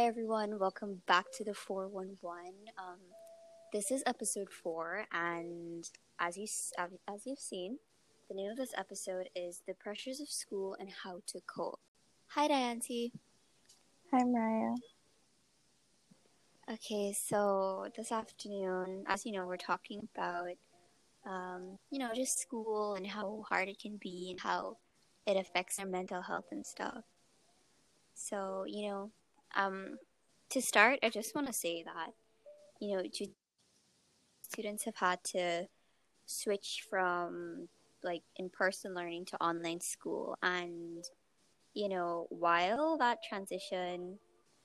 Hi everyone, welcome back to the 411. Um, this is episode 4 and as you as you've seen, the name of this episode is The Pressures of School and How to Cope. Hi Dianty. Hi Mariah. Okay, so this afternoon, as you know, we're talking about um, you know, just school and how hard it can be and how it affects our mental health and stuff. So, you know, um, to start, I just want to say that, you know, students have had to switch from like in person learning to online school. And, you know, while that transition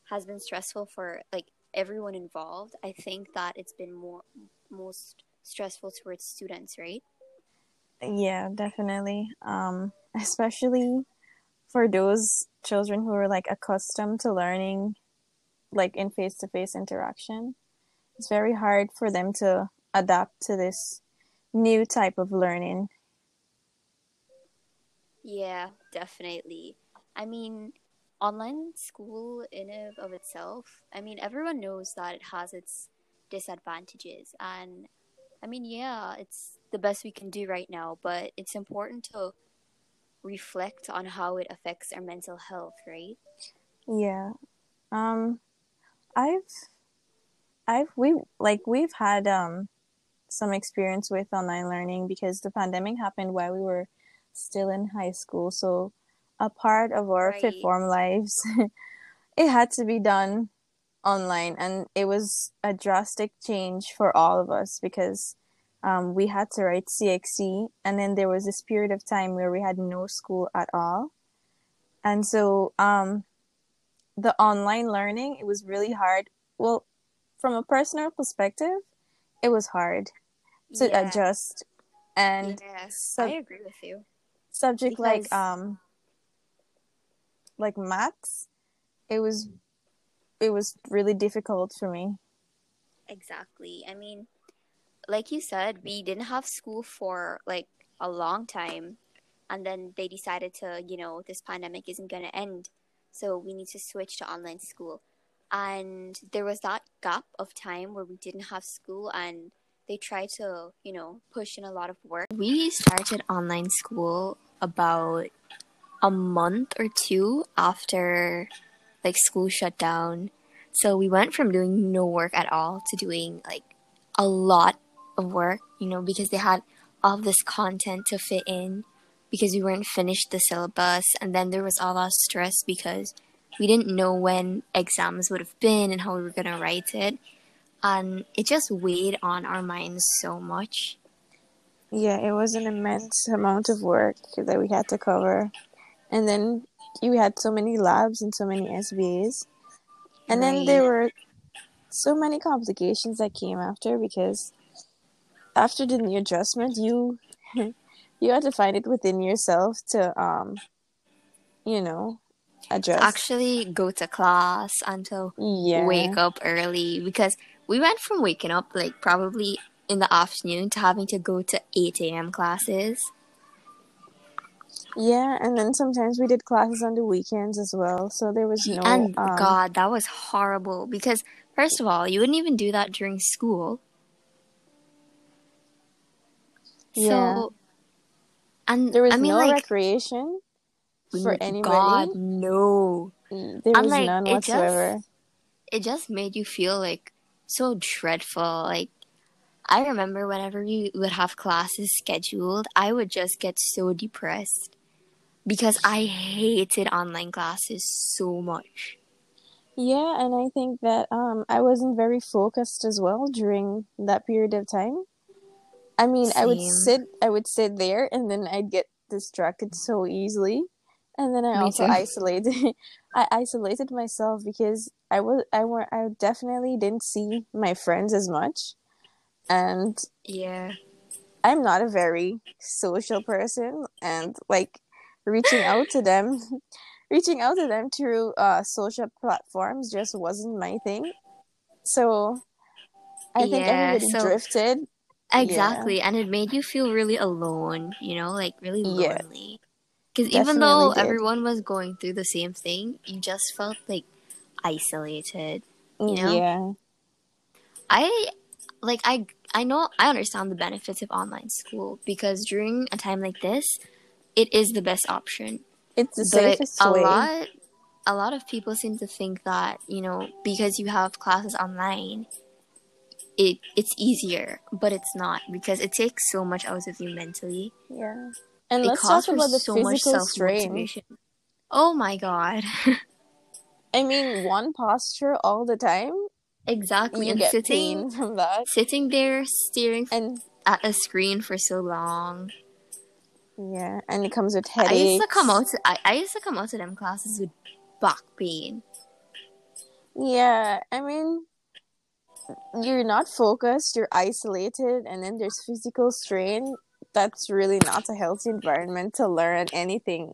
has been stressful for like everyone involved, I think that it's been more, most stressful towards students, right? Yeah, definitely. Um, especially for those children who are like accustomed to learning like in face-to-face interaction it's very hard for them to adapt to this new type of learning. Yeah definitely. I mean online school in and of itself i mean everyone knows that it has its disadvantages and i mean yeah it's the best we can do right now but it's important to reflect on how it affects our mental health, right? Yeah. Um I've I've we like we've had um some experience with online learning because the pandemic happened while we were still in high school. So a part of our right. fifth form lives it had to be done online and it was a drastic change for all of us because um, we had to write CXC, and then there was this period of time where we had no school at all. And so um, the online learning, it was really hard. Well, from a personal perspective, it was hard to adjust. And sub- I agree with you. Subject because... like um like maths, it was it was really difficult for me. Exactly. I mean, like you said, we didn't have school for like a long time. And then they decided to, you know, this pandemic isn't going to end. So we need to switch to online school. And there was that gap of time where we didn't have school and they tried to, you know, push in a lot of work. We started online school about a month or two after like school shut down. So we went from doing no work at all to doing like a lot of work, you know, because they had all this content to fit in because we weren't finished the syllabus. And then there was all that stress because we didn't know when exams would have been and how we were going to write it. And it just weighed on our minds so much. Yeah it was an immense amount of work that we had to cover. And then you had so many labs and so many sbas and right. then there were so many complications that came after because after the new adjustment, you you had to find it within yourself to um, you know, adjust. Actually, go to class until yeah. wake up early because we went from waking up like probably in the afternoon to having to go to eight a.m. classes. Yeah, and then sometimes we did classes on the weekends as well. So there was no. And um, God, that was horrible because first of all, you wouldn't even do that during school. Yeah. So, and there was I mean, no like, recreation for anybody. God, no. There was like, none whatsoever. It just, it just made you feel like so dreadful. Like I remember whenever you would have classes scheduled, I would just get so depressed because I hated online classes so much. Yeah, and I think that um, I wasn't very focused as well during that period of time. I mean, Same. I would sit, I would sit there, and then I'd get distracted so easily, and then I Me also too. isolated. I isolated myself because I was, I were, I definitely didn't see my friends as much, and yeah, I'm not a very social person, and like reaching out to them, reaching out to them through uh social platforms just wasn't my thing. So I think yeah, everybody so- drifted Exactly. Yeah. And it made you feel really alone, you know, like really lonely. Because even though did. everyone was going through the same thing, you just felt like isolated. You know? Yeah. I like I I know I understand the benefits of online school because during a time like this, it is the best option. It's the safest a way. lot a lot of people seem to think that, you know, because you have classes online, it it's easier, but it's not because it takes so much out of you mentally. Yeah. And it let's talk about the so much physical strain. Oh my god. I mean, one posture all the time, exactly. you and get sitting pain from that. sitting there staring And at a screen for so long. yeah, and it comes with headaches. I used to come out to, I, I used to come out to them classes with back pain. Yeah, I mean, you're not focused, you're isolated, and then there's physical strain. That's really not a healthy environment to learn anything.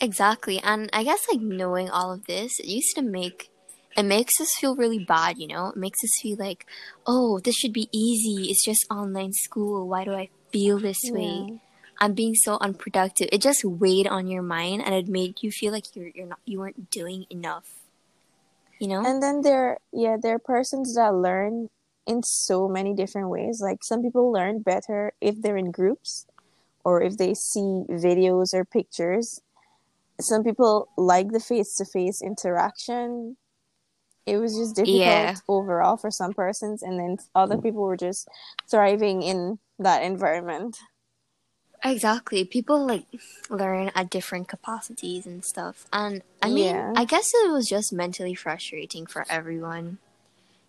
Exactly. And I guess like knowing all of this, it used to make it makes us feel really bad, you know? It makes us feel like, oh, this should be easy. It's just online school. Why do I feel this way? I'm being so unproductive. It just weighed on your mind and it made you feel like you're you're not you weren't doing enough. You know? And then there, yeah, there are persons that learn in so many different ways. Like some people learn better if they're in groups or if they see videos or pictures. Some people like the face to face interaction. It was just difficult Yeah. overall for some persons, and then other people were just thriving in that environment. Exactly. People like learn at different capacities and stuff. And I mean, Yeah. I guess it was just mentally frustrating for everyone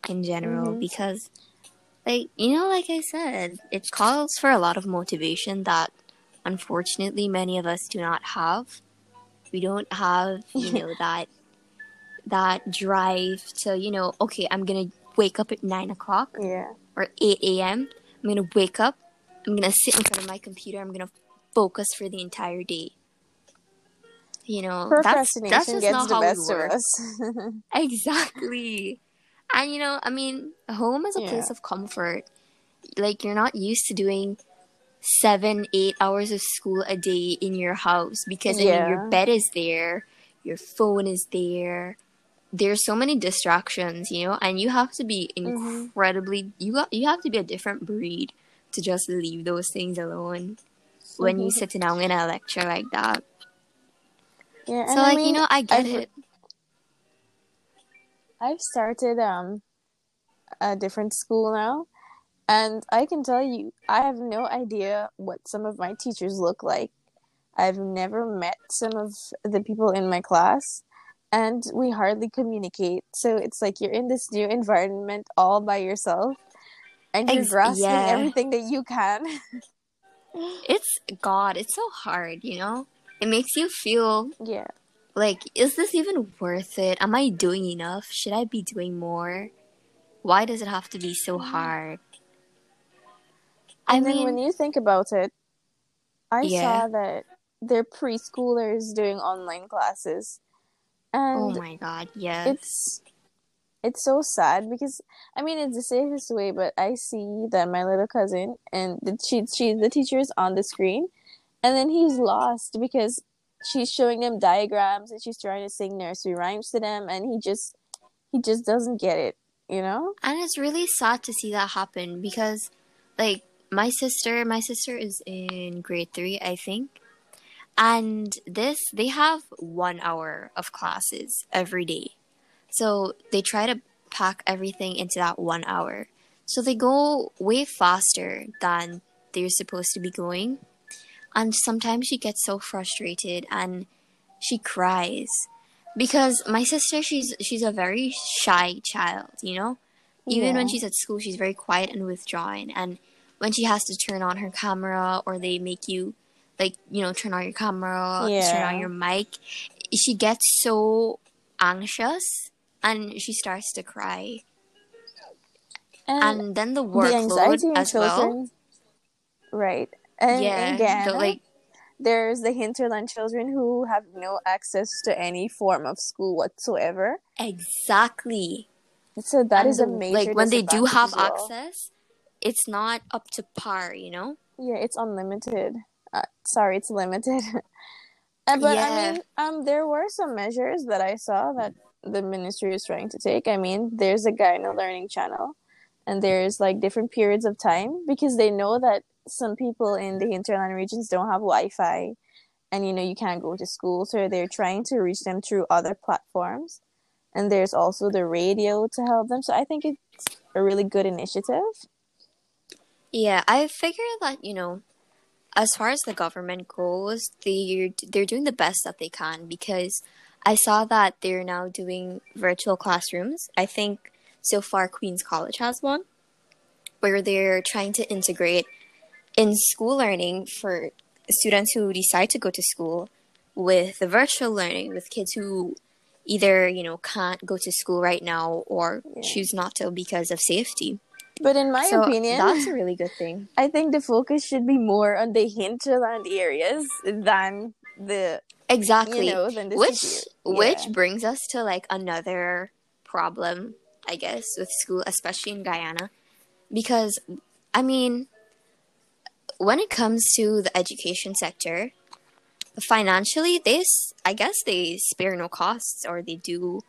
in general Mhm. because like, you know, like I said, it calls for a lot of motivation that unfortunately many of us do not have. We don't have, you know, that that drive to, you know, okay, I'm gonna wake up at nine o'clock Yeah, or 8 a.m. I'm gonna wake up. I'm gonna sit in front of my computer. I'm gonna focus for the entire day. You know, that's that's just gets not the how we work. us. Exactly. And you know, I mean, home is a Yeah. place of comfort. Like you're not used to doing seven, eight hours of school a day in your house because I mean, your bed is there, your phone is there. There's so many distractions, you know, and you have to be Mhm. incredibly you got you have to be a different breed to just leave those things alone when you Mhm. sit down in a lecture like that. yeah, So I like you know, I get I've- it. I've started um a different school now, and I can tell you, I have no idea what some of my teachers look like. I've never met some of the people in my class, and we hardly communicate. So it's like you're in this new environment all by yourself, and you're Ex- grasping yeah. everything that you can. It's God, it's so hard, you know? It makes you feel yeah, like, is this even worth it? Am I doing enough? Should I be doing more? Why does it have to be so mm-hmm. hard? I and then mean, when you think about it, I Yeah. saw that they're preschoolers doing online classes, oh and oh my god, yes. it's it's so sad because I mean it's the safest way, but I see that my little cousin and the she she the teacher is on the screen, and then he's lost because she's showing them diagrams and she's trying to sing nursery rhymes to them, and he just he just doesn't get it, you know? and it's really sad to see that happen because, like, my sister, my sister is in grade three, I think. And this, they have one hour of classes every day. So they try to pack everything into that one hour. So they go way faster than they're supposed to be going. And sometimes she gets so frustrated and she cries. Because my sister, she's she's a very shy child, you know? Even when she's at school, she's very quiet and withdrawn. And when she has to turn on her camera or they make you like, you know, turn on your camera, turn on your mic, she gets so anxious and she starts to cry. And, And then the the workload anxiety in as well. right? And Yeah, again, the, like there's the hinterland children who have no access to any form of school whatsoever. exactly. So that And is a major like when they do have well. access, it's not up to par, you know. Yeah, it's unlimited. Uh, sorry, it's limited. Uh, but Yeah. I mean, um, there were some measures that I saw that the ministry is trying to take. I mean, there's a Guyana Learning Channel, and there's like different periods of time because they know that some people in the hinterland regions don't have Wi-Fi, and you know you can't go to school, so they're trying to reach them through other platforms. And there's also the radio to help them. So I think it's a really good initiative. Yeah, I figure that you know, as far as the government goes, they they're doing the best that they can because I saw that they're now doing virtual classrooms. I think so far Queens College has one where they're trying to integrate in school learning for students who decide to go to school with the virtual learning with kids who either you know can't go to school right now or yeah. choose not to because of safety but in my so opinion that's a really good thing i think the focus should be more on the hinterland areas than the exactly. You know, the which yeah. which brings us to like another problem i guess with school especially in guyana. Because i mean when it comes to the education sector financially they i guess they spare no costs or they do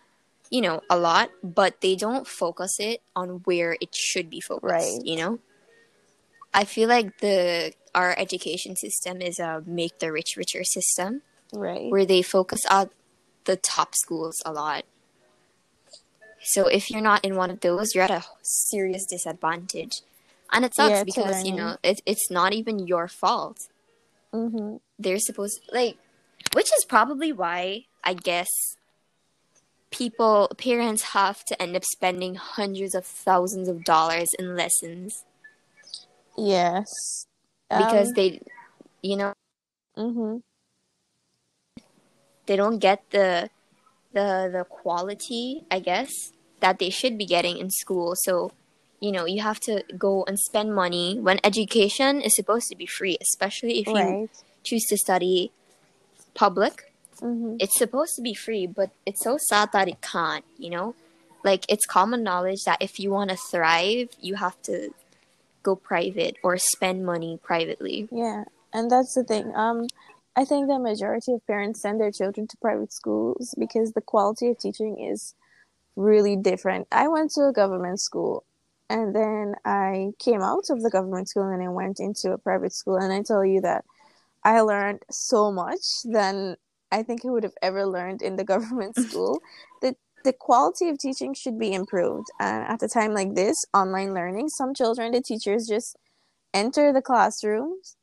you know a lot but they don't focus it on where it should be focused right. you know? I feel like the our education system is a make the rich richer system right. where they focus on the top schools a lot. So if you're not in one of those you're at a serious disadvantage. And it sucks yeah, because you know it, it's not even your fault. Mm-hmm. they're supposed like which is probably why i guess people parents have to end up spending hundreds of thousands of dollars in lessons. Yes. Because um, they you know mm-hmm. They don't get the the the quality i guess that they should be getting in school. So you know you have to go and spend money when education is supposed to be free especially if you choose to study public. Mm-hmm. it's supposed to be free but it's so sad that it can't you know? Like it's common knowledge that if you want to thrive you have to go private or spend money privately. Yeah and that's the thing. Um i think the majority of parents send their children to private schools because the quality of teaching is really different i went to a government school and then I came out of the government school and I went into a private school. And I tell you that I learned so much than I think I would have ever learned in the government school. the the quality of teaching should be improved. And at a time like this, online learning, some children, the teachers just enter the classrooms,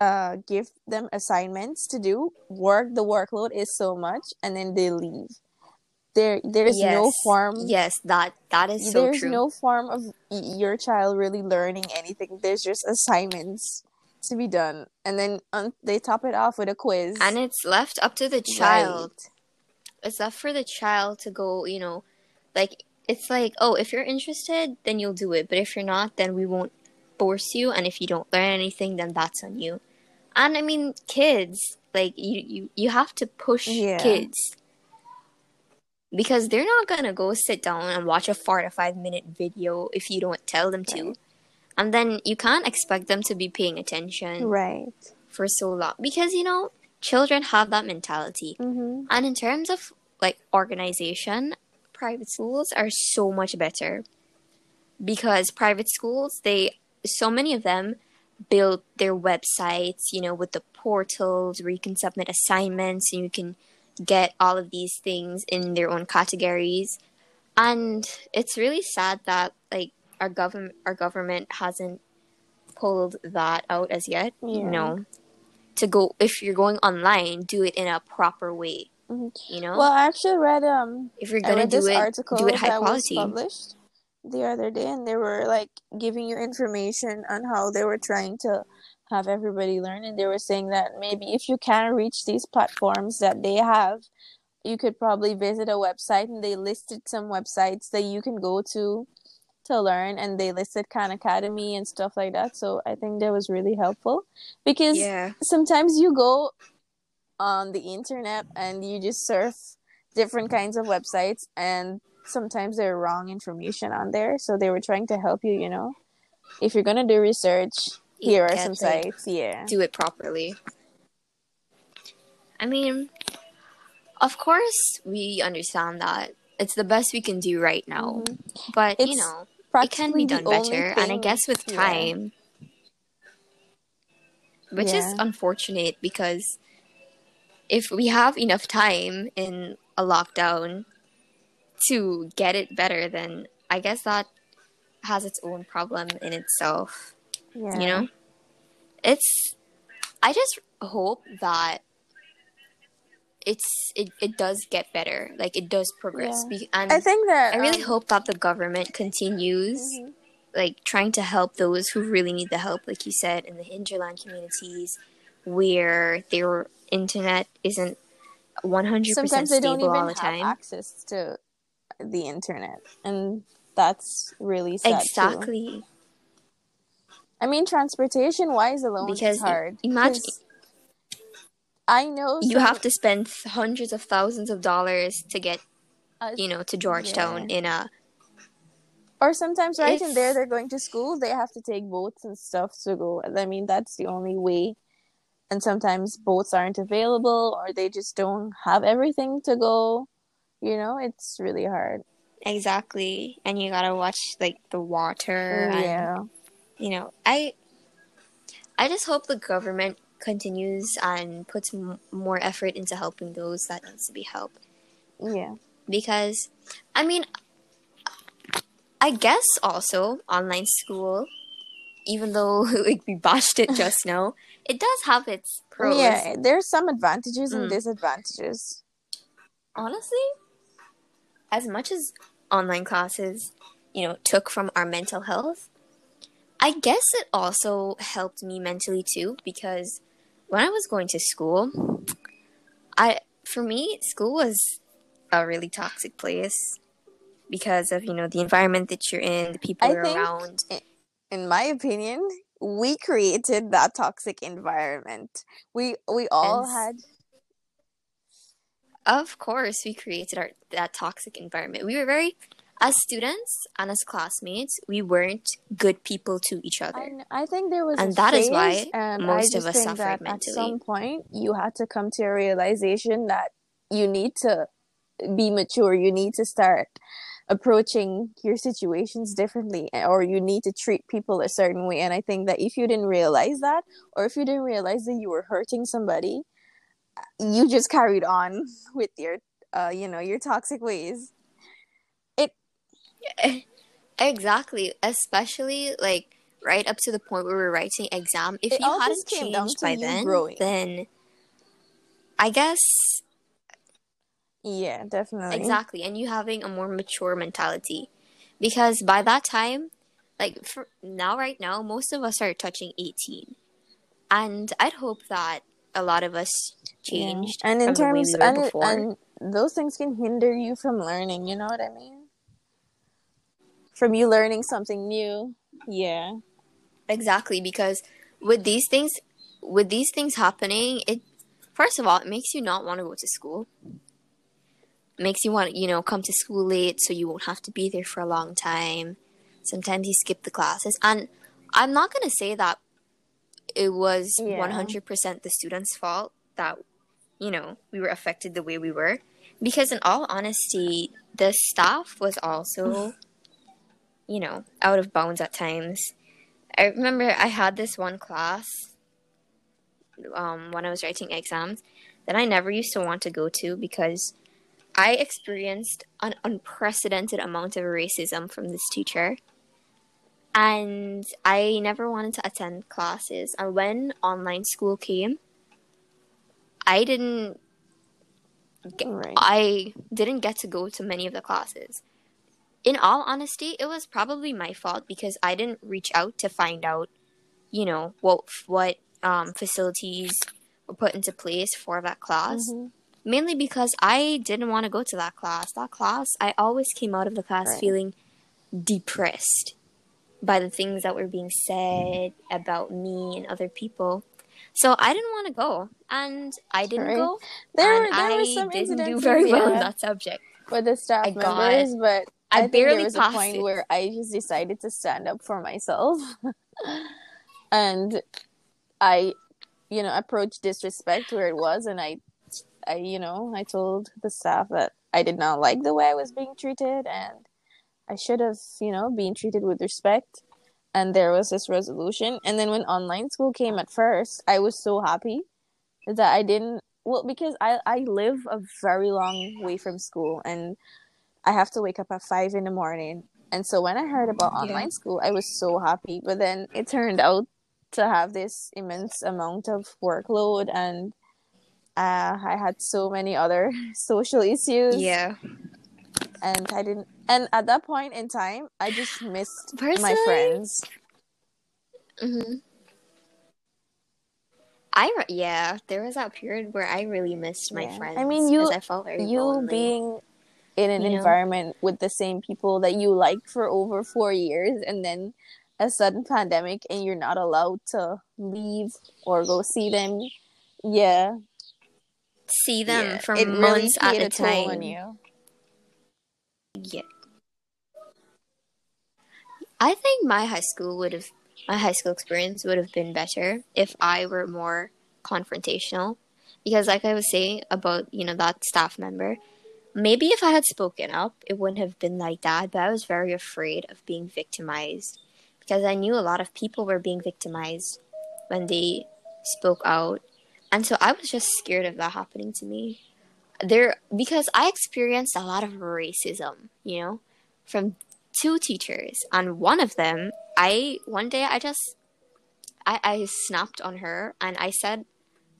uh, give them assignments to do, work. The workload is so much, and then they leave there there is yes. no form yes that that is so there's true. no form of your child really learning anything there's just assignments to be done and then um, they top it off with a quiz and it's left up to the child right. it's left for the child to go you know like it's like oh if you're interested then you'll do it but if you're not then we won't force you and if you don't learn anything then that's on you and i mean kids like you you, you have to push yeah. kids because they're not gonna go sit down and watch a four to five minute video if you don't tell them to. Right. And then you can't expect them to be paying attention right for so long because you know children have that mentality. Mm-hmm. And in terms of like organization, private schools are so much better because private schools they so many of them build their websites, you know, with the portals where you can submit assignments and you can get all of these things in their own categories and it's really sad that like our government our government hasn't pulled that out as yet yeah. you know to go if you're going online do it in a proper way mm-hmm. you know well i actually read um if you're gonna do it article do it high quality published the other day and they were like giving you information on how they were trying to have everybody learn and they were saying that maybe if you can reach these platforms that they have you could probably visit a website and they listed some websites that you can go to to learn and they listed Khan Academy and stuff like that. So I think that was really helpful because yeah. sometimes you go on the internet and you just surf different kinds of websites and sometimes there are wrong information on there. So they were trying to help you, you know. If you're gonna do research, here are some sites. Yeah. Do it properly. I mean, of course, we understand that it's the best we can do right now. Mhm. But you know, it can be done better, and I guess with yeah. time, which is unfortunate because if we have enough time in a lockdown to get it better, then I guess that has its own problem in itself. Yeah. You know, it's. I just hope that it's it, it does get better, like it does progress. Yeah. Be- and I think that I really um, hope that the government continues mhm. like trying to help those who really need the help, like you said, in the hinterland communities where their internet isn't one hundred percent sometimes don't stable even all the have time. access to the internet, and that's really sad too. Exactly. I mean, transportation wise alone Because is hard. imagine- I know You have to spend hundreds of thousands of dollars to get, uh, you know, to Georgetown in a or sometimes right in there they're going to school they have to take boats and stuff to go i mean that's the only way and sometimes boats aren't available or they just don't have everything to go you know it's really hard. Exactly, and you gotta watch like the water and yeah. you know i i just hope the government continues and puts m- more effort into helping those that needs to be helped. Yeah. Because i mean i guess also online school even though like we botched it just now it does have its pros. yeah there's some advantages and Mm. disadvantages. Honestly as much as online classes you know took from our mental health i guess it also helped me mentally too because when i was going to school i for me school was a really toxic place because of you know the environment that you're in the people I you're around. in my opinion we created that toxic environment. We we all And- had of course we created our that toxic environment we were very as students and as classmates we weren't good people to each other kn- I think there was And that is phase, um, why most of us suffered mentally. At some point, you had to come to a realization that you need to be mature. You need to start approaching your situations differently, eh, or you need to treat people a certain way. And I think that if you didn't realize that, or if you didn't realize that you were hurting somebody, you just carried on with your, uh, you know, your toxic ways. It Exactly, especially like right up to the point where we're writing exam. If It you hadn't changed by then, growing. then I guess Yeah, definitely. exactly, and you having a more mature mentality, because by that time, like for now, right now, most of us are touching eighteen, and I'd hope that a lot of us Yeah. changed and in from the way terms we and, before. and those things can hinder you from learning you know what i mean from you learning something new yeah Exactly, because with these things, with these things happening, it first of all it makes you not want to go to school. It Makes you want you know come to school late so you won't have to be there for a long time. Sometimes you skip the classes, and I'm not gonna say that it was Yeah. 100% the students' fault that you know we were affected the way we were, because in all honesty, the staff was also you know out of bounds at times. I remember I had this one class um, when I was writing exams that I never used to want to go to because I experienced an unprecedented amount of racism from this teacher. And I never wanted to attend classes. And when online school came, I didn't get, right I didn't get to go to many of the classes. In all honesty, it was probably my fault because I didn't reach out to find out, you know, what what um, facilities were put into place for that class. Mhm. Mainly because I didn't want to go to that class. That class, I always came out of the class Right. feeling depressed by the things that were being said about me and other people. So I didn't want to go, and I didn't Right. go. there, were- there I were some didn't do very well in yeah, that subject. with the staff I got- members but I I, barely there was a point it. where I just decided to stand up for myself, and I, you know, approached disrespect where it was, and I, I, you know, I told the staff that I did not like the way I was being treated and I should have, you know, been treated with respect. And there was this resolution. And then when online school came at first, I was so happy that I didn't well because I I live a very long way from school and I have to wake up at five in the morning. And so when I heard about yeah. online school, I was so happy. But then it turned out to have this immense amount of workload and uh, I had so many other social issues. Yeah. And I didn't and at that point in time I just missed Personally, my friends. Mm-hmm. I yeah, there was that period where I really missed my yeah. friends. I mean, you I felt very you lonely. being in an you environment know? with the same people that you liked for over four years, and then a sudden pandemic, and you're not allowed to leave or go see them. Yeah, see them yeah. for months really at a time. Yeah. I think my high school would have my high school experience would have been better if I were more confrontational. Because like I was saying about, you know, that staff member, maybe if I had spoken up, it wouldn't have been like that, but I was very afraid of being victimized because I knew a lot of people were being victimized when they spoke out. And so I was just scared of that happening to me. There because I experienced a lot of racism, you know, from two teachers, and one of them, I one day I just I, I snapped on her and I said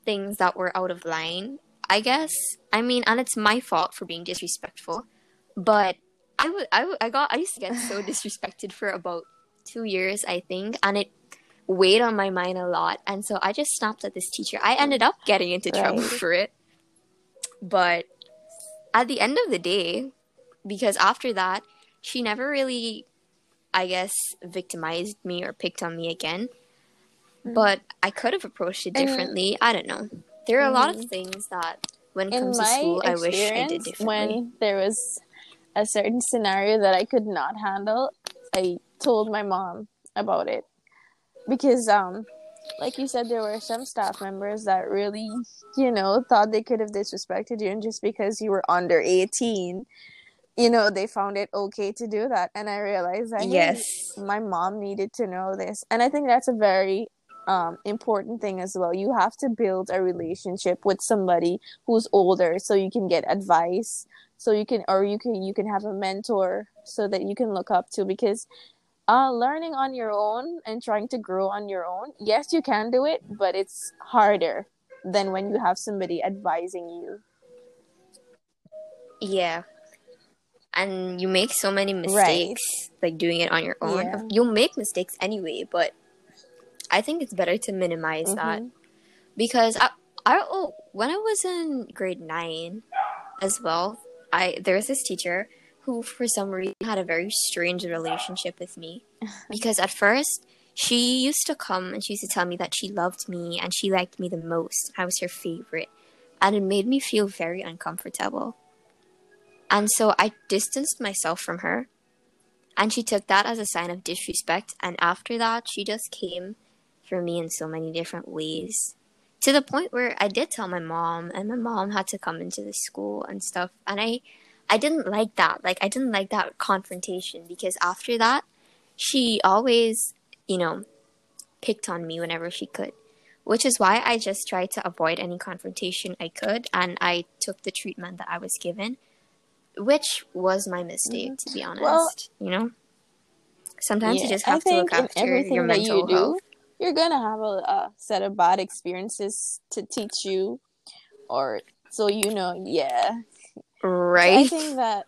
things that were out of line. I guess I mean, and it's my fault for being disrespectful, but I would I, w- I got I used to get so disrespected for about two years I think, and it weighed on my mind a lot. And so I just snapped at this teacher. I ended up getting into right. trouble for it, but at the end of the day, because after that she never really, I guess, victimized me or picked on me again. Mm. But I could have approached it differently. I don't know. There are a lot of mm-hmm. things that, when it comes to school, I wish I did differently. When there was a certain scenario that I could not handle, I told my mom about it because um like you said there were some staff members that really you know thought they could have disrespected you and just because you were under 18 you know they found it okay to do that. And i realized that yes. my mom needed to know this. And i think that's a very um, important thing as well. You have to build a relationship with somebody who's older so you can get advice so you can or you can you can have a mentor so that you can look up to because uh, learning on your own and trying to grow on your own yes you can do it but it's harder than when you have somebody advising you yeah and you make so many mistakes right. like doing it on your own yeah. you'll make mistakes anyway but i think it's better to minimize mm-hmm. that because I, I oh when i was in grade 9 as well i there was this teacher who for some reason had a very strange relationship with me because at first she used to come and she used to tell me that she loved me and she liked me the most i was her favorite and it made me feel very uncomfortable and so I distanced myself from her. And she took that as a sign of disrespect. And after that, she just came for me in so many different ways. To the point where I did tell my mom, and my mom had to come into the school and stuff. And I, I didn't like that. Like, I didn't like that confrontation because after that, she always, you know, picked on me whenever she could. Which is why I just tried to avoid any confrontation I could. And I took the treatment that I was given which was my mistake mm-hmm. to be honest well, you know sometimes yeah, you just have to look after your mental you do, health you're gonna have a, a, set of bad experiences to teach you or so you know yeah right i think that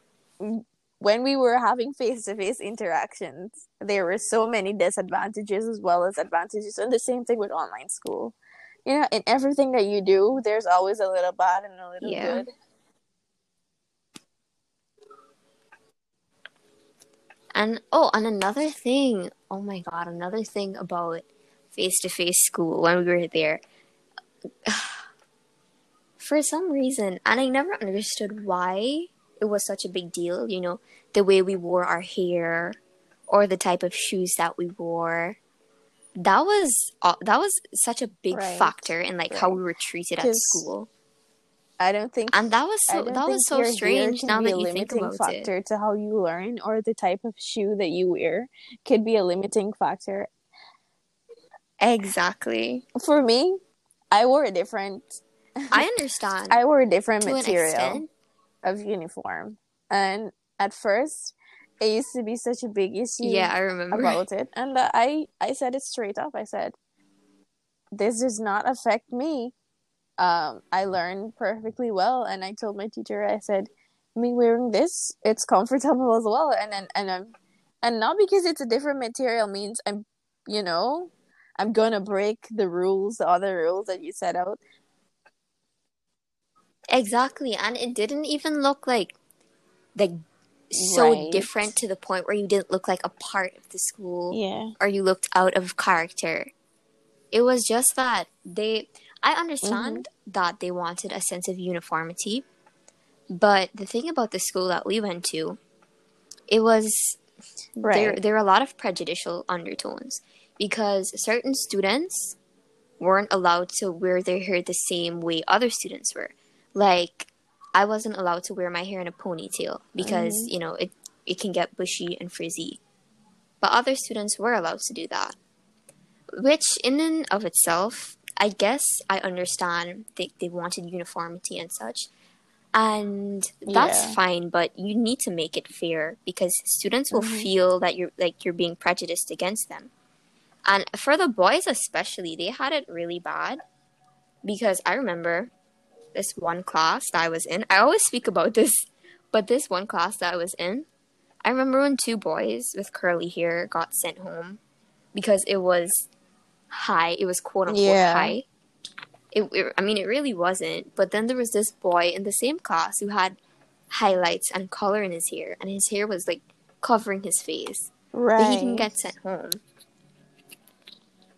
when we were having face-to-face interactions there were so many disadvantages as well as advantages and the same thing with online school you know in everything that you do there's always a little bad and a little yeah. good And oh, and another thing, oh my god, another thing about face to face school when we were there. For some reason, and I never understood why it was such a big deal, you know, the way we wore our hair or the type of shoes that we wore. That was uh, that was such a big right. factor in like right. how we were treated at school. I don't think and that was so that was so strange now that you think about factor it. to how you learn or the type of shoe that you wear could be a limiting factor exactly for me i wore a different i understand. I wore a different material of uniform. And at first it used to be such a big issue yeah i remember. about it. And uh, i i said it straight up. I said this does not affect me. Um, I learned perfectly well. And I told my teacher, I said, me wearing this, it's comfortable as well. And and and I'm, and not because it's a different material means I'm, you know, I'm gonna break the rules, the other rules that you set out. Exactly, and it didn't even look like, like so right. different to the point where you didn't look like a part of the school. Yeah. Or you looked out of character. It was just that they I understand mm-hmm. that they wanted a sense of uniformity, but the thing about the school that we went to, it was right. there. There were a lot of prejudicial undertones because certain students weren't allowed to wear their hair the same way other students were. Like, I wasn't allowed to wear my hair in a ponytail because mm-hmm. you know it it can get bushy and frizzy, but other students were allowed to do that, which in and of itself I guess I understand they, they wanted uniformity and such. And that's yeah. fine, but you need to make it fair because students will mm-hmm. feel that you're like you're being prejudiced against them. And for the boys especially, they had it really bad because I remember this one class that I was in. I always speak about this, but this one class that I was in, I remember when two boys with curly hair got sent home because it was high. It was quote unquote yeah. high. It, it, I mean, it really wasn't. But then there was this boy in the same class who had highlights and color in his hair, and his hair was like covering his face. Right. But he didn't get sent home.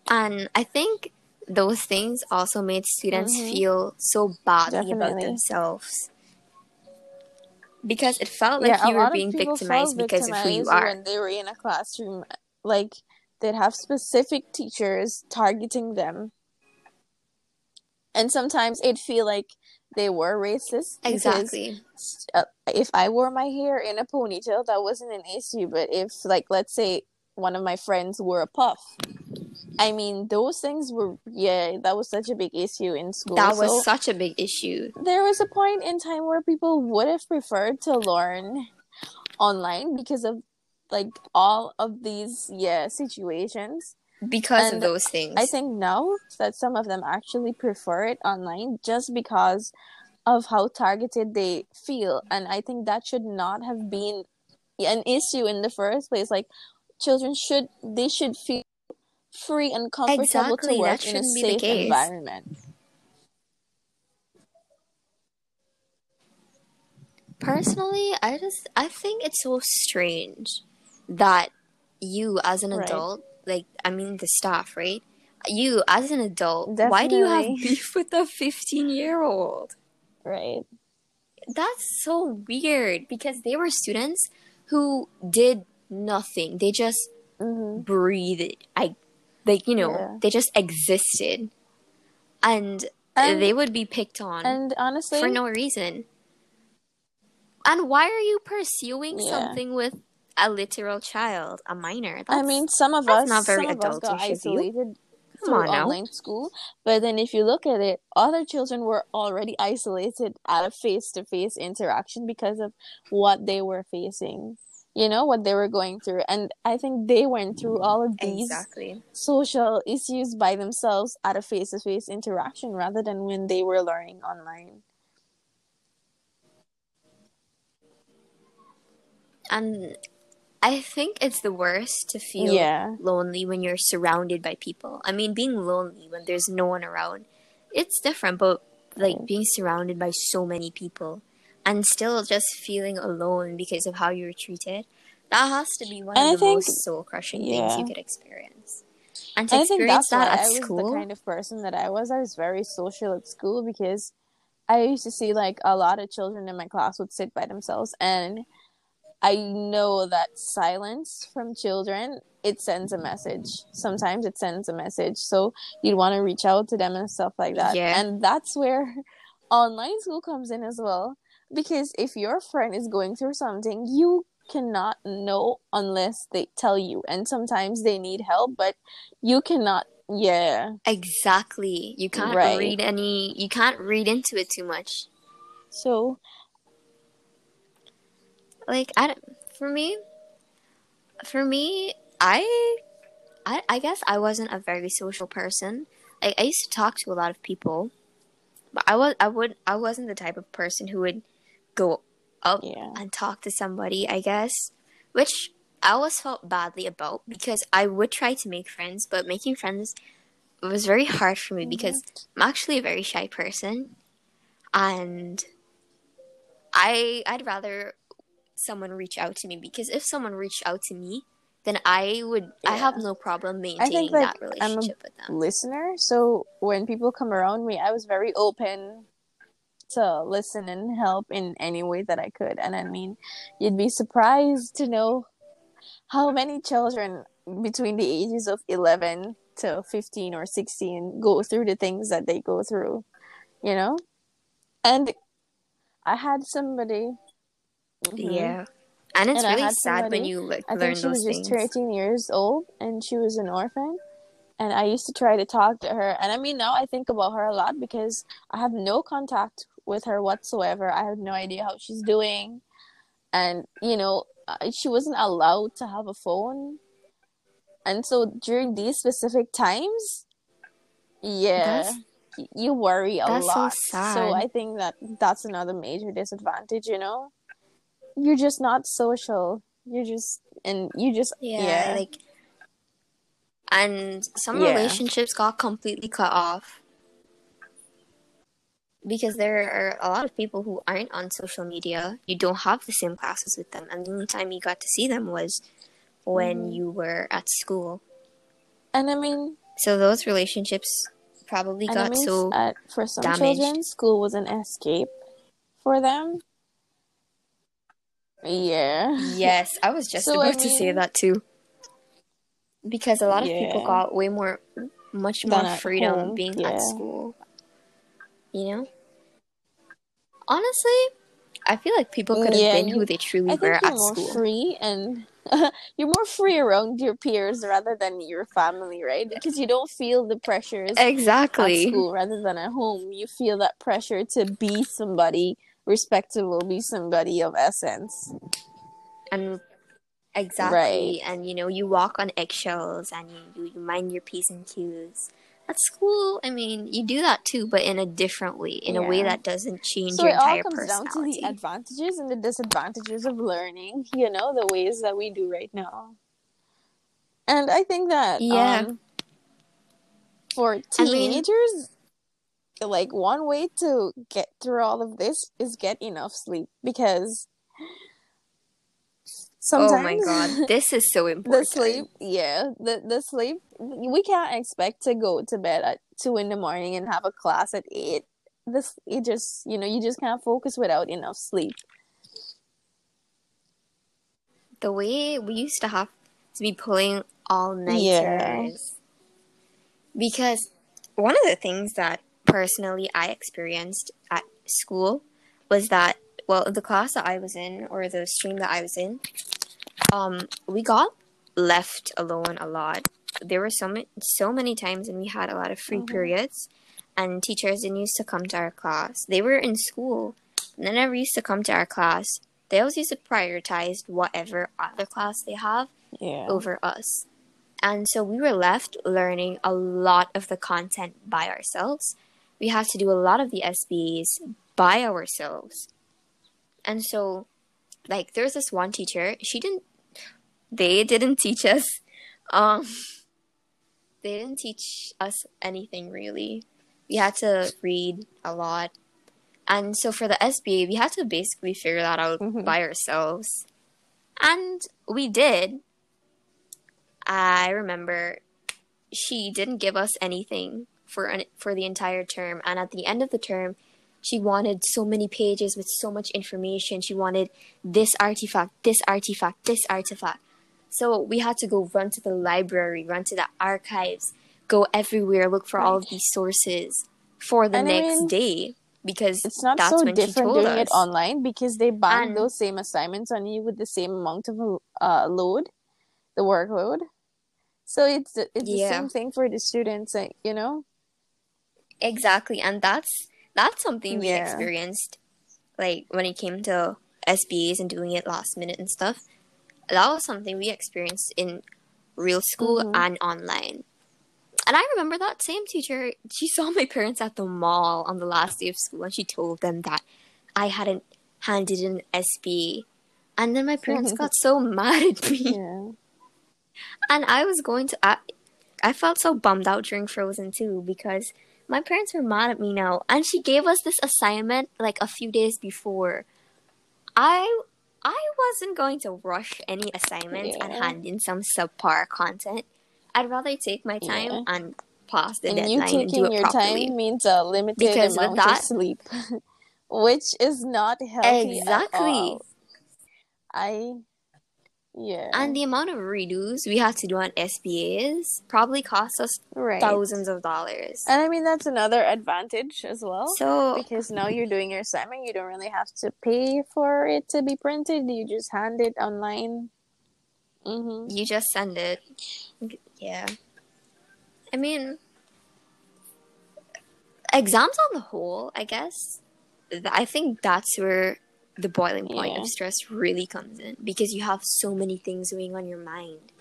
And I think those things also made students mm-hmm. feel so badly Definitely. about themselves. Because it felt like yeah, you were being victimized because of who you are. When they were in a classroom, like they'd have specific teachers targeting them and sometimes it'd feel like they were racist exactly uh, if i wore my hair in a ponytail that wasn't an issue but if like let's say one of my friends wore a puff i mean those things were yeah that was such a big issue in school that was so such a big issue. There was a point in time where people would have preferred to learn online because of like all of these yeah situations. Because and of those things. I think now that some of them actually prefer it online just because of how targeted they feel. And I think that should not have been an issue in the first place. Like children should they should feel free and comfortable exactly, to work in a safe environment. Personally, I just I think it's so strange that you as an right. adult, like I mean the staff, right? You as an adult, Definitely. why do you have beef with a 15 year old? Right. That's so weird because they were students who did nothing. They just mm-hmm. breathed. I like you know, yeah. they just existed. And, and they would be picked on and honestly for no reason. And why are you pursuing yeah. something with a literal child, a minor. That's, I mean, some of us, not very some of us got isolated through online school, but then if you look at it, other children were already isolated out of face-to-face interaction because of what they were facing. You know what they were going through, and I think they went through mm-hmm. all of these exactly. social issues by themselves at a face-to-face interaction rather than when they were learning online. and I think it's the worst to feel yeah. lonely when you're surrounded by people. I mean, being lonely when there's no one around, it's different, but like being surrounded by so many people and still just feeling alone because of how you were treated, that has to be one and of I the think, most soul crushing yeah. things you could experience. And to and experience that at I school. was the kind of person that I was. I was very social at school because I used to see like a lot of children in my class would sit by themselves and I know that silence from children it sends a message. Sometimes it sends a message. So you'd want to reach out to them and stuff like that. Yeah. And that's where online school comes in as well because if your friend is going through something you cannot know unless they tell you. And sometimes they need help but you cannot yeah. Exactly. You can't right. read any you can't read into it too much. So like i for me for me i i i guess i wasn't a very social person. Like i used to talk to a lot of people but i was i would i wasn't the type of person who would go up yeah. and talk to somebody, I guess, which I always felt badly about because I would try to make friends, but making friends was very hard for me mm-hmm. because I'm actually a very shy person, and I I'd rather someone reach out to me because if someone reached out to me, then I would yeah. I have no problem maintaining think, like, that relationship with them. Listener, so when people come around me, I was very open to listen and help in any way that I could. And I mean, you'd be surprised to know how many children between the ages of 11 to 15 or 16 go through the things that they go through, you know? And I had somebody. Mm-hmm, yeah. And it's and really sad somebody, when you like I learn think she was things. just 13 years old and she was an orphan and I used to try to talk to her. And I mean, now I think about her a lot because I have no contact with her whatsoever. I have no idea how she's doing. And, you know, she wasn't allowed to have a phone. And so during these specific times, yeah, that's, you worry a lot. So, so I think that that's another major disadvantage, you know? You're just not social. You're just, and you just, yeah, yeah. like, and some yeah. relationships got completely cut off because there are a lot of people who aren't on social media. You don't have the same classes with them, and the only time you got to see them was when mm. you were at school. And I mean, so those relationships probably got I mean, so uh, for some damaged. children, school was an escape for them. Yeah. Yes, I was just so, about I mean, to say that too. Because a lot of yeah. people got way more, much more freedom home. being yeah. at school you know? Honestly, I feel like people could have yeah, been who they truly were at school. Free and you're more free around your peers rather than your family, right? Because you don't feel the pressures exactly at school rather than at home. You feel that pressure to be somebody respectable, be somebody of essence, and exactly, right. and you know, you walk on eggshells and you, you mind your p's and q's at school, I mean, you do that too, but in a different way, in yeah. a way that doesn't change so your entire personality. So it all comes down to the advantages and the disadvantages of learning. You know, the ways that we do right now. And I think that yeah, um, for teenagers, I mean, like one way to get through all of this is get enough sleep because Sometimes, oh my god, this is so important. the sleep, yeah, the the sleep. We can't expect to go to bed at two in the morning and have a class at eight. This, it just you know, you just can't focus without enough sleep. The way we used to have to be pulling all nighters, yeah. because one of the things that personally I experienced at school was that well, the class that I was in or the stream that I was in, um, we got left alone a lot. There were so many, so many times and we had a lot of free mm-hmm. periods, and teachers didn't used to come to our class. They were in school, and they never used to come to our class. They always used to prioritize whatever other class they have yeah. over us. And so we were left learning a lot of the content by ourselves. We had to do a lot of the SBAs by ourselves. And so, like, there's this one teacher, she didn't, they didn't teach us, um, they didn't teach us anything really. We had to read a lot. And so for the SBA, we had to basically figure that out mm-hmm. by ourselves. And we did. I remember she didn't give us anything for an, for the entire term and at the end of the term she wanted so many pages with so much information. She wanted this artifact, this artifact, this artifact. So we had to go run to the library, run to the archives, go everywhere, look for all of these sources for the and next I mean, day because it's not that's so when different doing us. it online because they bang those same assignments on you with the same amount of uh, load, the workload. So it's the- it's the same thing for the students, like, you know. Exactly, and that's that's something we Yeah. experienced, like when it came to SBAs and doing it last minute and stuff. That was something we experienced in real school Mhm. and online. And I remember that same teacher. She saw my parents at the mall on the last day of school, and she told them that I hadn't handed in SB. And then my parents got so mad at me. Yeah. And I was going to. I, I felt so bummed out during Frozen too because my parents were mad at me now, and she gave us this assignment like a few days before. I I wasn't going to rush any assignments and hand in some subpar content. I'd rather take my time Yeah. and pass the and you deadline and do taking it your properly. time means a limited Because amount that- of sleep, which is not healthy Exactly. At all. I, yeah, And the amount of redos we have to do on SBAs probably costs us right. thousands of dollars. And I mean that's another advantage as well. So because now you're doing your assignment, you don't really have to pay for it to be printed. You just hand it online. Mm-hmm. you just send it. Yeah. I mean, exams on the whole, I guess, I think that's where the boiling point Yeah. of stress really comes in because you have so many things weighing on your mind.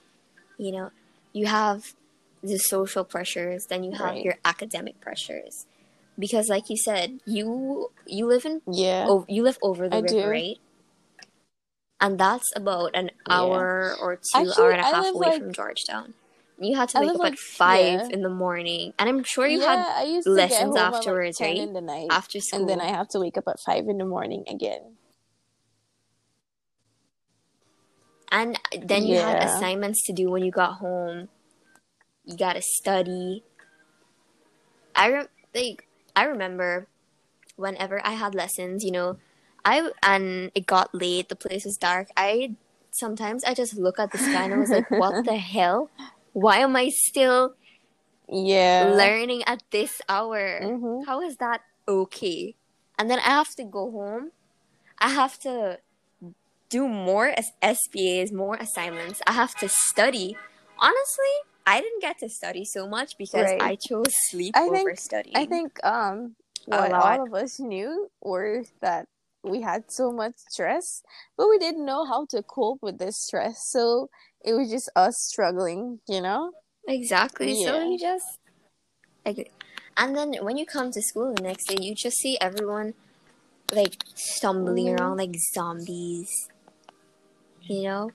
You know, you have the social pressures, then you have Right. your academic pressures. Because, like you said, you you live in Yeah. oh, you live over the I river, do. right? And that's about an Yeah. hour or two Actually, hour and a half away like- from Georgetown. You had to I wake up like, at five yeah. in the morning, and I'm sure you yeah, had I used to get lessons home at, like, afterwards, 10 right? In the night, after school. and then I have to wake up at five in the morning again. And then you had assignments to do when you got home. You got to study. I re- like I remember whenever I had lessons, you know, I and it got late, the place was dark. I sometimes I just look at the sky and I was like, "What the hell? Why am I still Yeah. learning at this hour? Mhm. How is that okay?" And then I have to go home. I have to do more as SBAs, more assignments. I have to study. Honestly, I didn't get to study so much because Right. I chose sleep I over think- studying. I think um A what lot. all of us knew were that we had so much stress, but we didn't know how to cope with this stress. So it was just us struggling, you know? Exactly. So you just like, and then when you come to school the next day, you just see everyone like stumbling Mhm. around like zombies. You know,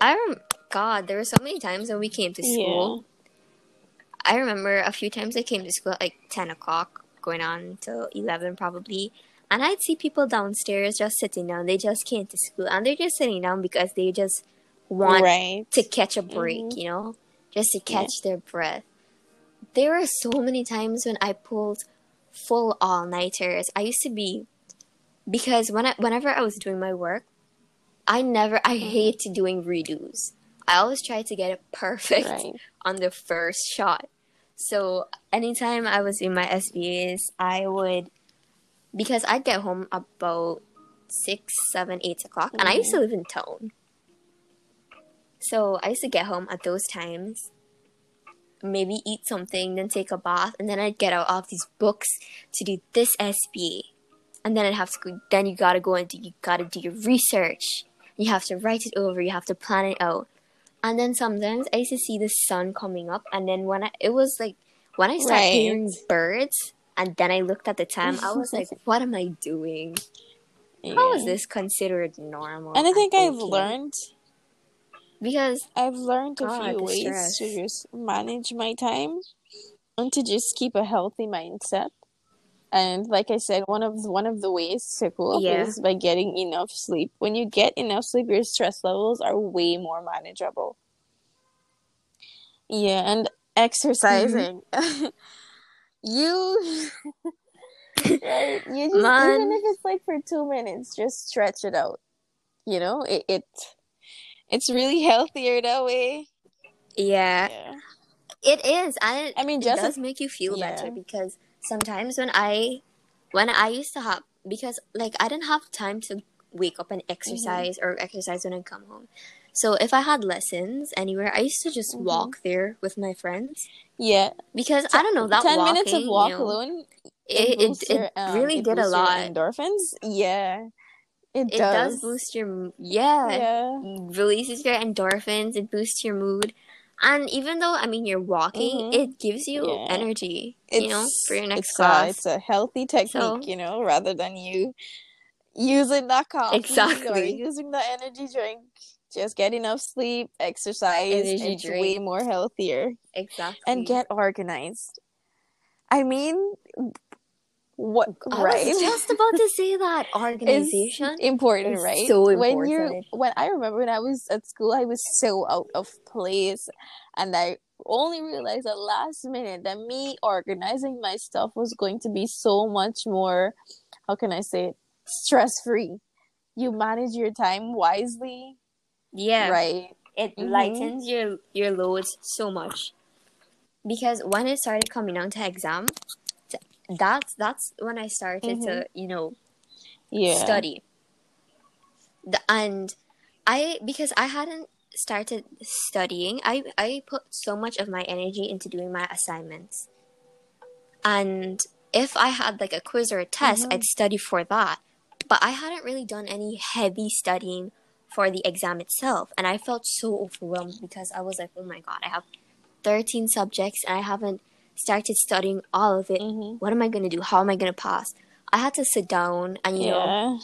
I rem- God, there were so many times when we came to school. I remember a few times I came to school at like ten o'clock, going on till eleven probably. And I'd see people downstairs just sitting down. They just came to school and they're just sitting down because they just want right. to catch a break, Mhm. you know, just to catch their breath. There were so many times when I pulled full all nighters. I used to be because when I, whenever I was doing my work, I never I Mm-hmm. hate doing redos. I always try to get it perfect Right. on the first shot. So anytime I was in my SBAs, I would because I'd get home about six, seven, eight o'clock, and I used to live in town. So I used to get home at those times, maybe eat something, then take a bath, and then I'd get out all these books to do this SBA. And then I'd have to go, then you gotta go and do, you gotta do your research. You have to write it over, you have to plan it out. And then sometimes I used to see the sun coming up, and then when I, it was like, when I started Right. hearing birds, and then I looked at the time, I was like, what am I doing? How is this considered normal? And I think I've okay? learned Because I've learned a God, few ways stress. to just manage my time and to just keep a healthy mindset. And like I said, one of one of the ways to cope Yeah. is by getting enough sleep. When you get enough sleep, your stress levels are way more manageable. Yeah, and exercising. you right, you just Man. even if it's like for two minutes, just stretch it out. You know, it, it it's really healthier that way. yeah, Yeah. it is, it, I mean, it just does make you feel yeah. better because sometimes when I when I used to have because like I didn't have time to wake up and Mm-hmm. exercise or exercise when I come home. So if I had lessons anywhere, I used to just Mhm. walk there with my friends Yeah. because I don't know that Ten walking, minutes of walk you know, alone. it it, it your, um, really it did a lot. Endorphins. Yeah. It, It does boost your yeah, Yeah. releases your endorphins. It boosts your mood, and even though I mean you're walking, Mhm. it gives you Yeah. energy. It's, you know, for your next it's, class. Uh, it's a healthy technique, So- you know, rather than you using that coffee or using the energy drink. Just get enough sleep, exercise. Energy it's drink. way more healthier. exactly. And get organized. I mean, what right I was just about to say that organization. important, is right? so important. When you when I remember when I was at school, I was so out of place, and I only realized at last minute that me organizing my stuff was going to be so much more. How can I say it? Stress free. You manage your time wisely, Yeah, right? it Mhm. lightens your your loads so much because when it started coming down to exam that's that's when i started to you know Yeah. study. The, and i because i hadn't started studying i i put so much of my energy into doing my assignments. And if i had like a quiz or a test Mhm. i'd study for that. But i hadn't really done any heavy studying for the exam itself. And i felt so overwhelmed because i was like oh my god i have 13 subjects and i haven't started studying all of it. Hmm what am i going to do? How am i going to pass? I had to sit down and you know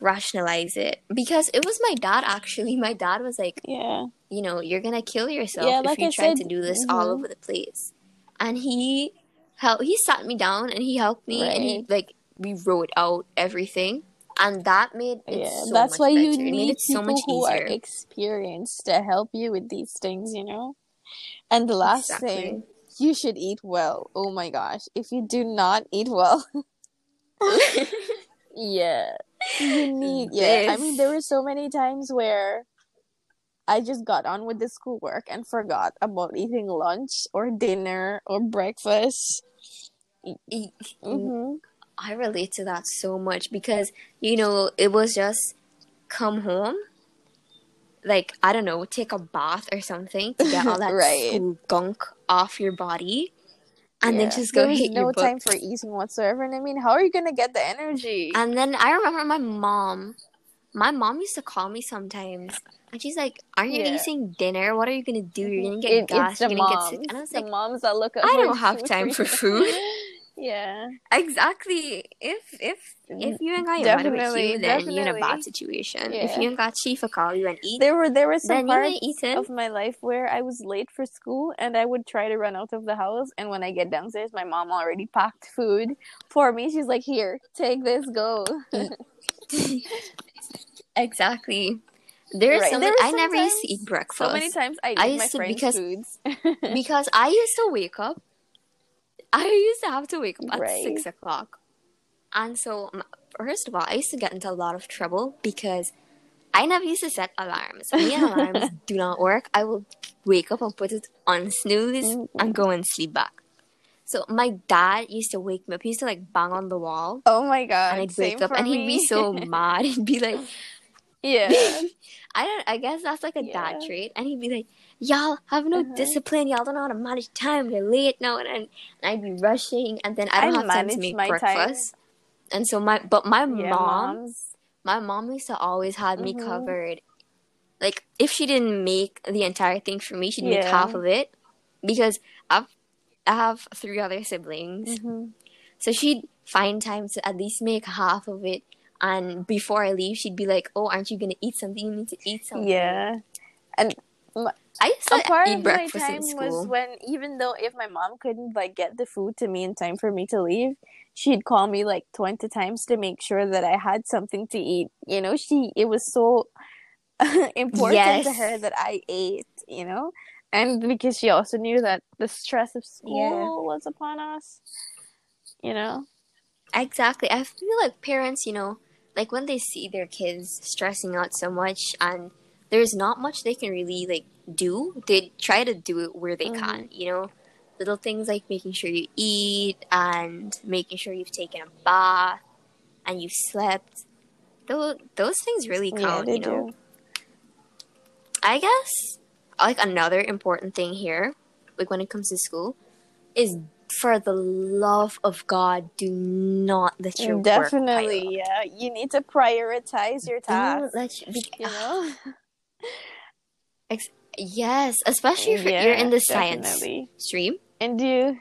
rationalize it. Because it was my dad actually. My dad was like Yeah. you know you're gonna kill yourself Yeah, if like you I try said, to do this all mhm. over the place. And he helped he sat me down and he helped me and he like we wrote out everything. And that made it Yeah, so that's why you better. need so people much who are experienced to help you with these things, you know. And the last Exactly. thing, you should eat well. Oh my gosh, if you do not eat well, yeah, you need. Yeah, I mean, there were so many times where I just got on with the schoolwork and forgot about eating lunch or dinner or breakfast. E- hmm I relate to that so much because you know it was just come home, like I don't know, take a bath or something to get all that Right. school gunk off your body, and then Yeah. just go hit no your book. time for eating whatsoever. And I mean, how are you gonna get the energy? And then I remember my mom, my mom used to call me sometimes, and she's like, "Aren't you Yeah. eating dinner? What are you gonna do? You're gonna mm-hmm. get It- gas. You're gonna moms, get sick." And I was the like, moms that look. at I don't have time for food. yeah, Exactly. If if if you ain't got your mother with Definitely, you, then you're in a bad situation. If Yeah. you ain't got Chifa call you and eat, there were there were some parts of my life where I was late for school and I would try to run out of the house, and when I get downstairs, my mom already packed food for me. She's like, "Here, take this, go." exactly. There's Right. some There I never used to eat breakfast. so many times I I used to- friends' because- foods. because I used to wake up. I used to have to wake up at Right. six o'clock, and so first of all, I used to get into a lot of trouble because I never used to set alarms. Me alarms do not work. I will wake up and put it on snooze Mhm. and go and sleep back. So my dad used to wake me up. He used to like bang on the wall, oh my god! and I'd wake up, and he'd be so mad. He'd be like, yeah. I don't. I guess that's like a dad Yeah. trait. And he'd be like, "Y'all have no Uh-huh. discipline. Y'all don't know how to manage time. You're late now." And, and I'd be rushing, and then I I don't have time to make my time. breakfast. And so my, but my Yeah, mom, moms. my mom used to always have me Mhm. covered. Like if she didn't make the entire thing for me, she'd make half of it because I've I have three other siblings. Mhm. So she'd find time to at least make half of it. And before I leave, she'd be like, "Oh, aren't you gonna eat something? You need to eat something." Yeah. And I used a to part eat of my time in was when even though if my mom couldn't like get the food to me in time for me to leave she'd call me like 20 times to make sure that i had something to eat you know she it was so important to her that i ate you know and because she also knew that the stress of school Yeah. was upon us you know Exactly. I feel like parents, you know, like when they see their kids stressing out so much and there's not much they can really like do, they try to do it where they Mhm. can, you know. little things like making sure you eat and making sure you've taken a bath and you've slept. Those those things really count, yeah, you know. do. I guess like another important thing here, like when it comes to school, is for the love of God, do not let your work Definitely, yeah. You need to prioritize your tasks. let you, You know? yes, especially if you're in the science definitely. stream. And you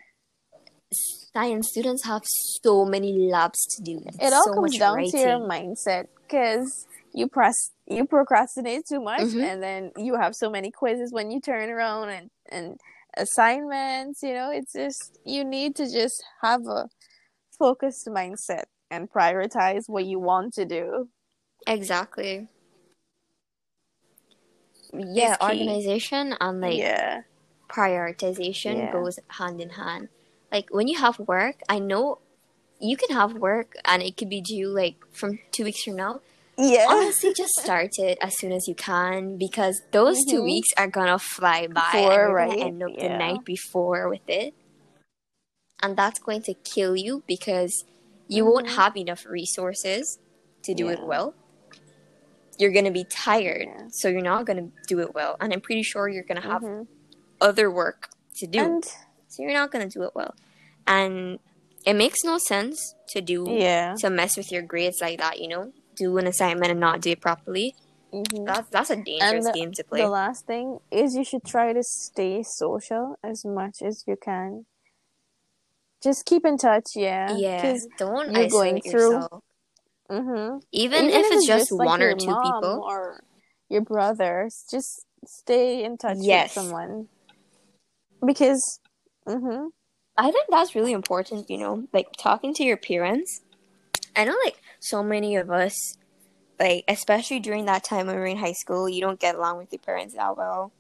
Science students have so many labs to do. it all so comes much down writing. to your mindset because you press you procrastinate too much Mhm. and then you have so many quizzes when you turn around and and assignments you know it's just you need to just have a focused mindset and prioritize what you want to do Exactly. Yeah, organization and like yeah prioritization Yeah. goes hand in hand. Like when you have work, I know you can have work and it could be due like from two weeks from now. Yeah Honestly, just start it as soon as you can because those two Mhm. weeks are gonna fly by and Before, you're right? end up the night before with it. And that's going to kill you because you won't Mhm. have enough resources to do it well. You're gonna be tired, Yeah. so you're not gonna do it well. And I'm pretty sure you're gonna have Mhm. other work to do and so you're not gonna do it well and it makes no sense to do yeah to mess with your grades like that you know do an assignment and not do it properly Mhm. that's that's a dangerous the- game to play The last thing is you should try to stay social as much as you can. Just keep in touch, yeah. yeah don't you're going through- yourself mhm. even, if, it's just, like, one or two people or your brother, just stay in touch Yes. with someone. Because, mhm, i think that's really important you know like talking to your parents i know like so many of us like especially during that time when we are in high school you don't get along with your parents that well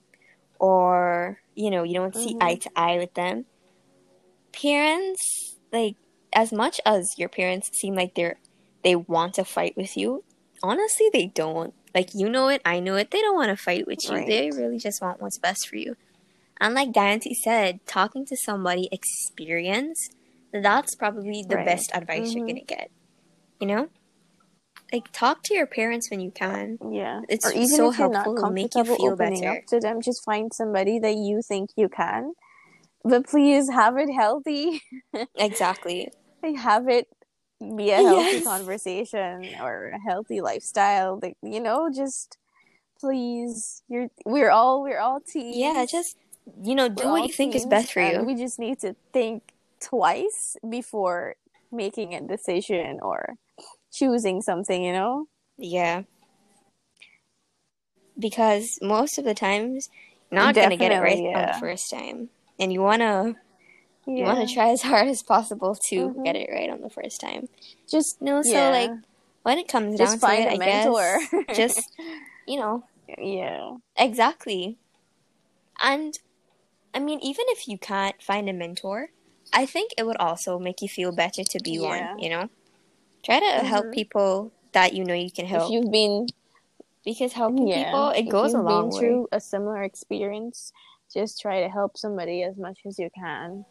or you know you don't see Mhm. eye to eye with them parents like as much as your parents seem like they're they want to fight with you honestly they don't like you know it i know it they don't want to fight with you Right. they really just want what's best for you and like Dianty said talking to somebody experienced that's probably the Right. best advice you're Mhm. gonna get you know like talk to your parents when you can yeah. It's or even so if you're not helpful, it'll make you feel opening better. up to them, just find somebody that you think you can. But please have it healthy. exactly like have it be a healthy Yes. conversation or a healthy lifestyle like you know just please you're we're all we're all teens yeah just you know do We're what you think is best for you we just need to think twice before making a decision or choosing something you know Yeah. Because most of the times you're not gonna get it right Definitely, on yeah. the first time. And you wanna you wanna try as hard as possible to Mhm. get it right on the first time. just No, so yeah. like when it comes just down to it, a I mentor guess just you know, yeah exactly. And I mean, even if you can't find a mentor, I think it would also make you feel better to be Yeah. one, you know? Try to help Mhm. people that you know you can help. if you've been because helping yeah, people, it goes a you've long been way. through a similar experience, just try to help somebody as much as you can.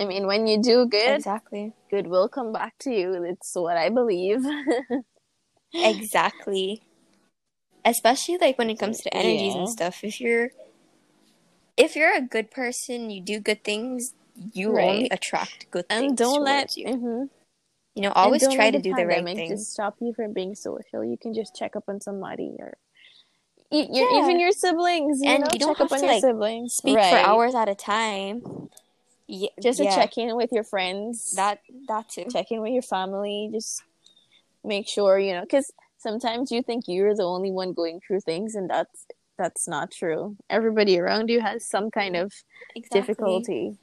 I mean, when you do good, Exactly. good will come back to you. It's what I believe. Exactly. Especially like when it comes to energies and stuff. If you're if you're a good person, you do good things, you Right. only attract good things. and don't let you. mhm. You know, always try to do the right thing. Just stop you from being social. You can just check up on somebody or y- your, Yeah. even your siblings. You And know, you don't check up have on to, your like, siblings. Speak for hours at a time. Yeah, Just yeah, to check in with your friends. that that too. check in with your family just make sure you know because sometimes you think you're the only one going through things and that's that's not true everybody around you has some kind of Exactly. difficulty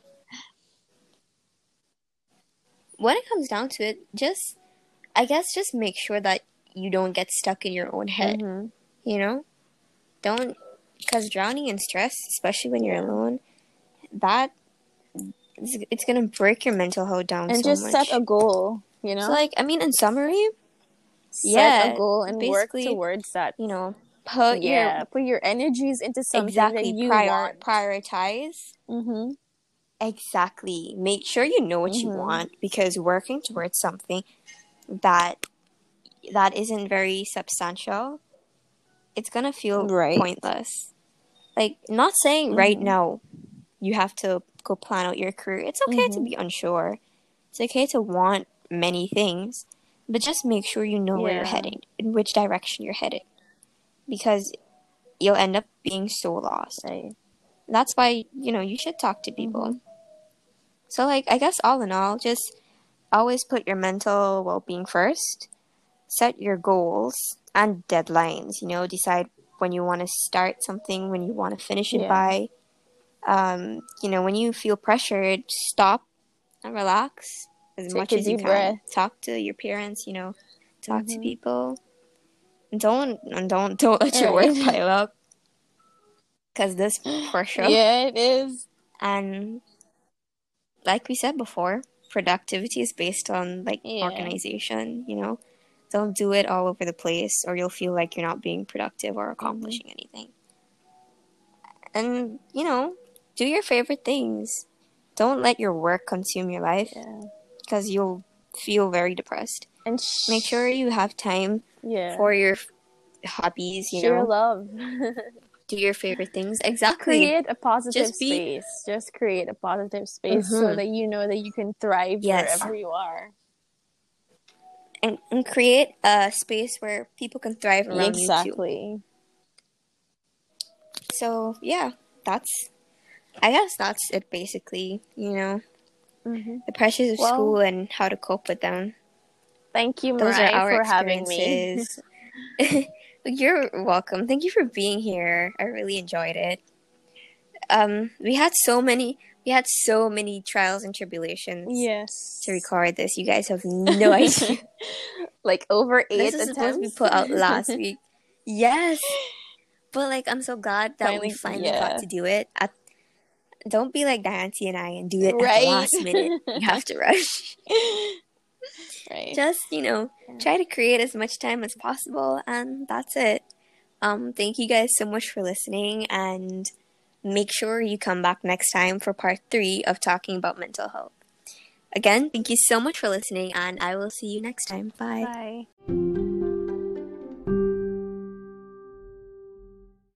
When it comes down to it, just I guess just make sure that you don't get stuck in your own head. Mhm. you know don't because drowning in stress especially when you're alone that it's, it's gonna break your mental health down and so just much set a goal you know so like i mean in summary set yeah, a goal and work towards that you know put yeah put your energies into something exactly that you prior want prioritize Mm-hmm. Exactly. Make sure you know what you Mhm. want because working towards something that that isn't very substantial, it's gonna feel Right. pointless. Like not saying right Mhm. now you have to go plan out your career. It's okay to Mhm. be unsure. It's okay to want many things, but just make sure you know where you're heading, in which direction you're headed. Because you'll end up being so lost Right. that's why you know you should talk to people Mhm. So like i guess all in all just always put your mental well-being first set your goals and deadlines you know decide when you want to start something when you want to finish it Yeah. by um you know when you feel pressured stop and relax as Take much as you can breath. talk to your parents you know talk to Mhm. people don't and don't don't let your work pile up because this pressure Yeah, it is. and like we said before, productivity is based on like Yeah. organization, you know. Don't do it all over the place or you'll feel like you're not being productive Mm-hmm. or accomplishing anything. And, you know, do your favorite things. Don't let your work consume your life Yeah. because you'll feel very depressed. And sh- Make sure you have time yeah. for your f- hobbies, you know. love. Do your favorite things. Exactly. create a positive Just be- space. Just create a positive space so Mhm. that you know that you can thrive Yes. wherever you are. And, and create a space where people can thrive around you too. exactly. So yeah, that's I guess that's it basically, you know. hmm The pressures of Well- school and how to cope with them. Thank you, Those are Mariah, our for having me. You're welcome. Thank you for being here. I really enjoyed it. Um we had so many we had so many trials and tribulations yes. to record this. You guys have no idea. like over eight this was attempts. supposed to be put out last week. Yes. But like I'm so glad that we Finally- finally yeah. got to do it. At, don't be like Dianty and I and do it at Right. the last minute. You have to rush. Right. Just, you know, Yeah. try to create as much time as possible and that's it. Um thank you guys so much for listening and make sure you come back next time for part 3 of talking about mental health. Again, thank you so much for listening and I will see you next time. Bye. Bye.